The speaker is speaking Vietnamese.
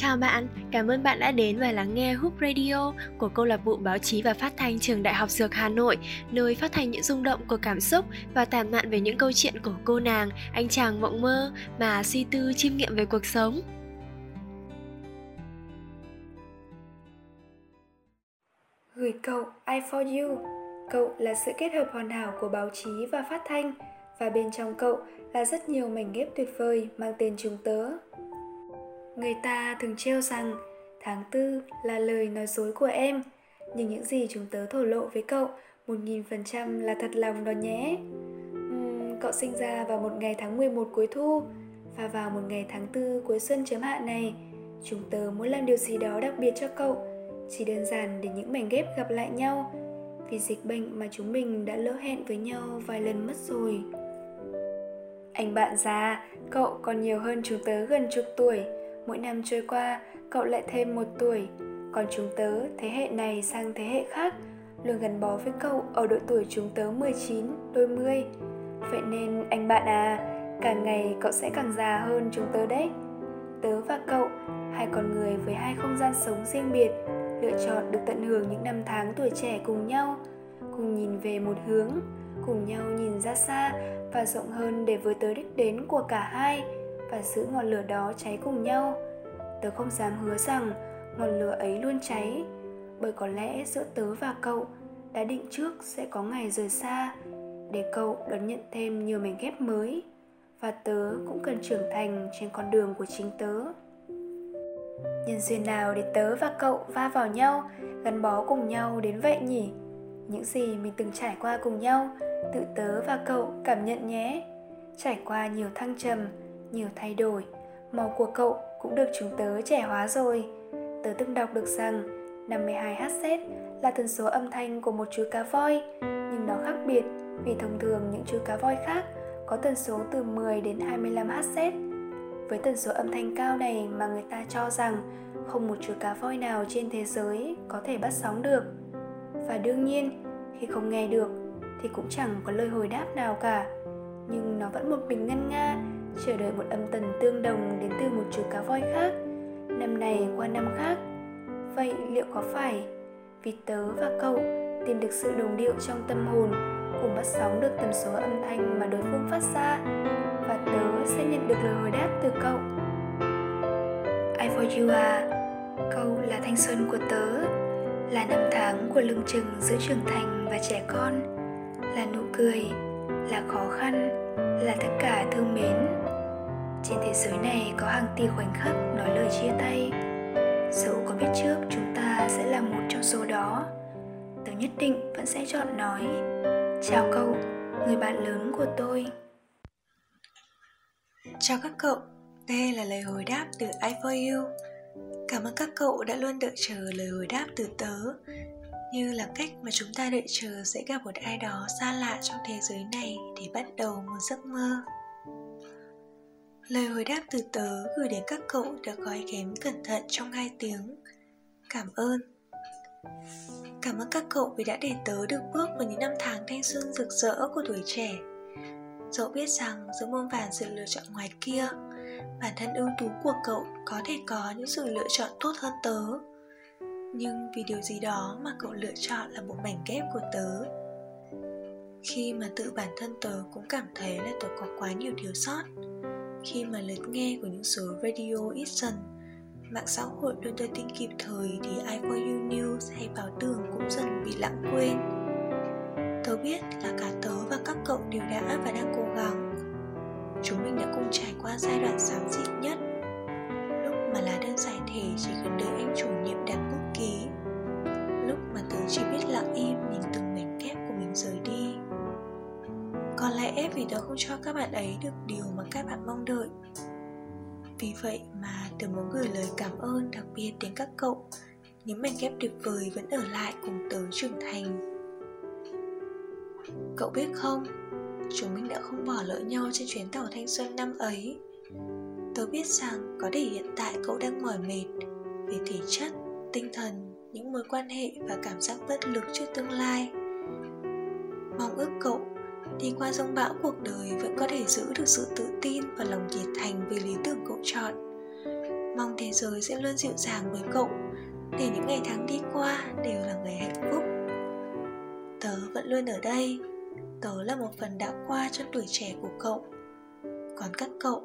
Chào bạn, cảm ơn bạn đã đến và lắng nghe Hoop Radio của câu lạc bộ báo chí và phát thanh trường Đại học Dược Hà Nội, nơi phát thanh những rung động của cảm xúc và tản mạn về những câu chuyện của cô nàng, anh chàng mộng mơ mà suy tư chiêm nghiệm về cuộc sống. Gửi cậu I for you. Cậu là sự kết hợp hoàn hảo của báo chí và phát thanh và bên trong cậu là rất nhiều mảnh ghép tuyệt vời mang tên chúng tớ. Người ta thường trêu rằng tháng tư là lời nói dối của em, nhưng những gì chúng tớ thổ lộ với cậu một nghìn phần trăm là thật lòng đó nhé. Uhm, cậu sinh ra vào một ngày tháng 11 cuối thu và vào một ngày tháng tư cuối xuân chấm hạ này, chúng tớ muốn làm điều gì đó đặc biệt cho cậu, chỉ đơn giản để những mảnh ghép gặp lại nhau vì dịch bệnh mà chúng mình đã lỡ hẹn với nhau vài lần mất rồi. Anh bạn già, cậu còn nhiều hơn chúng tớ gần chục tuổi. Mỗi năm trôi qua, cậu lại thêm một tuổi. Còn chúng tớ, thế hệ này sang thế hệ khác, luôn gắn bó với cậu ở độ tuổi chúng tớ 19, đôi mươi. Vậy nên anh bạn à, càng ngày cậu sẽ càng già hơn chúng tớ đấy. Tớ và cậu, hai con người với hai không gian sống riêng biệt, lựa chọn được tận hưởng những năm tháng tuổi trẻ cùng nhau, cùng nhìn về một hướng, cùng nhau nhìn ra xa và rộng hơn để với tới đích đến của cả hai và giữ ngọn lửa đó cháy cùng nhau. Tớ không dám hứa rằng ngọn lửa ấy luôn cháy, bởi có lẽ giữa tớ và cậu đã định trước sẽ có ngày rời xa để cậu đón nhận thêm nhiều mảnh ghép mới, và tớ cũng cần trưởng thành trên con đường của chính tớ. Nhân duyên nào để tớ và cậu va vào nhau, gắn bó cùng nhau đến vậy nhỉ? Những gì mình từng trải qua cùng nhau, tự tớ và cậu cảm nhận nhé. Trải qua nhiều thăng trầm nhiều thay đổi. Màu của cậu cũng được chúng tớ trẻ hóa rồi. Tớ từng đọc được rằng 52 Hz là tần số âm thanh của một chú cá voi, nhưng nó khác biệt vì thông thường những chú cá voi khác có tần số từ 10 đến 25 Hz với tần số âm thanh cao này mà người ta cho rằng không một chú cá voi nào trên thế giới có thể bắt sóng được. Và đương nhiên, khi không nghe được thì cũng chẳng có lời hồi đáp nào cả. Nhưng nó vẫn một mình ngân nga chờ đợi một âm tần tương đồng đến từ một chú cá voi khác. Năm này qua năm khác. Vậy liệu có phải vì tớ và cậu tìm được sự đồng điệu trong tâm hồn cùng bắt sóng được tần số âm thanh mà đối phương phát ra và tớ sẽ nhận được lời hồi đáp từ cậu? I for you are Cậu là thanh xuân của tớ, Là năm tháng của lưng chừng giữa trưởng thành và trẻ con, Là nụ cười là khó khăn, Là tất cả thương mến. Trên thế giới này có hàng tỷ khoảnh khắc nói lời chia tay. Dẫu có biết trước chúng ta sẽ là một trong số đó, tớ nhất định vẫn sẽ chọn nói, chào cậu, người bạn lớn của tôi. Chào các cậu, đây là lời hồi đáp từ I for you. Cảm ơn các cậu đã luôn đợi chờ lời hồi đáp từ tớ như là cách mà chúng ta đợi chờ sẽ gặp một ai đó xa lạ trong thế giới này để bắt đầu một giấc mơ Lời hồi đáp từ tớ gửi đến các cậu được gói ghém cẩn thận trong hai tiếng. Cảm ơn. Cảm ơn các cậu vì đã để tớ được bước vào những năm tháng thanh xuân rực rỡ của tuổi trẻ. Dẫu biết rằng giữa muôn vàn sự lựa chọn ngoài kia, bản thân ưu tú của cậu có thể có những sự lựa chọn tốt hơn tớ. Nhưng vì điều gì đó mà cậu lựa chọn là một mảnh ghép của tớ. Khi mà tự bản thân tớ cũng cảm thấy là tớ có quá nhiều thiếu sót, khi mà lượt nghe của những số radio ít dần mạng xã hội đưa đưa tin kịp thời thì I for you news hay báo tường cũng dần bị lãng quên tớ biết là cả tớ và các cậu đều đã và đang cố gắng chúng mình đã cùng trải qua giai đoạn xám xịt nhất mà là đơn giải thể chỉ cần đợi anh chủ nhiệm đặt bút ký. Lúc mà tớ chỉ biết lặng im nhìn từng mảnh ghép của mình rời đi. Có lẽ vì tớ không cho các bạn ấy được điều mà các bạn mong đợi. Vì vậy mà tớ muốn gửi lời cảm ơn đặc biệt đến các cậu. Những mảnh ghép tuyệt vời vẫn ở lại cùng tớ trưởng thành. Cậu biết không? Chúng mình đã không bỏ lỡ nhau trên chuyến tàu thanh xuân năm ấy tớ biết rằng có thể hiện tại cậu đang mỏi mệt về thể chất, tinh thần, những mối quan hệ và cảm giác bất lực trước tương lai. Mong ước cậu đi qua rông bão cuộc đời vẫn có thể giữ được sự tự tin và lòng nhiệt thành vì lý tưởng cậu chọn. Mong thế giới sẽ luôn dịu dàng với cậu Để những ngày tháng đi qua đều là ngày hạnh phúc. Tớ vẫn luôn ở đây. Tớ là một phần đã qua trong tuổi trẻ của cậu. Còn các cậu?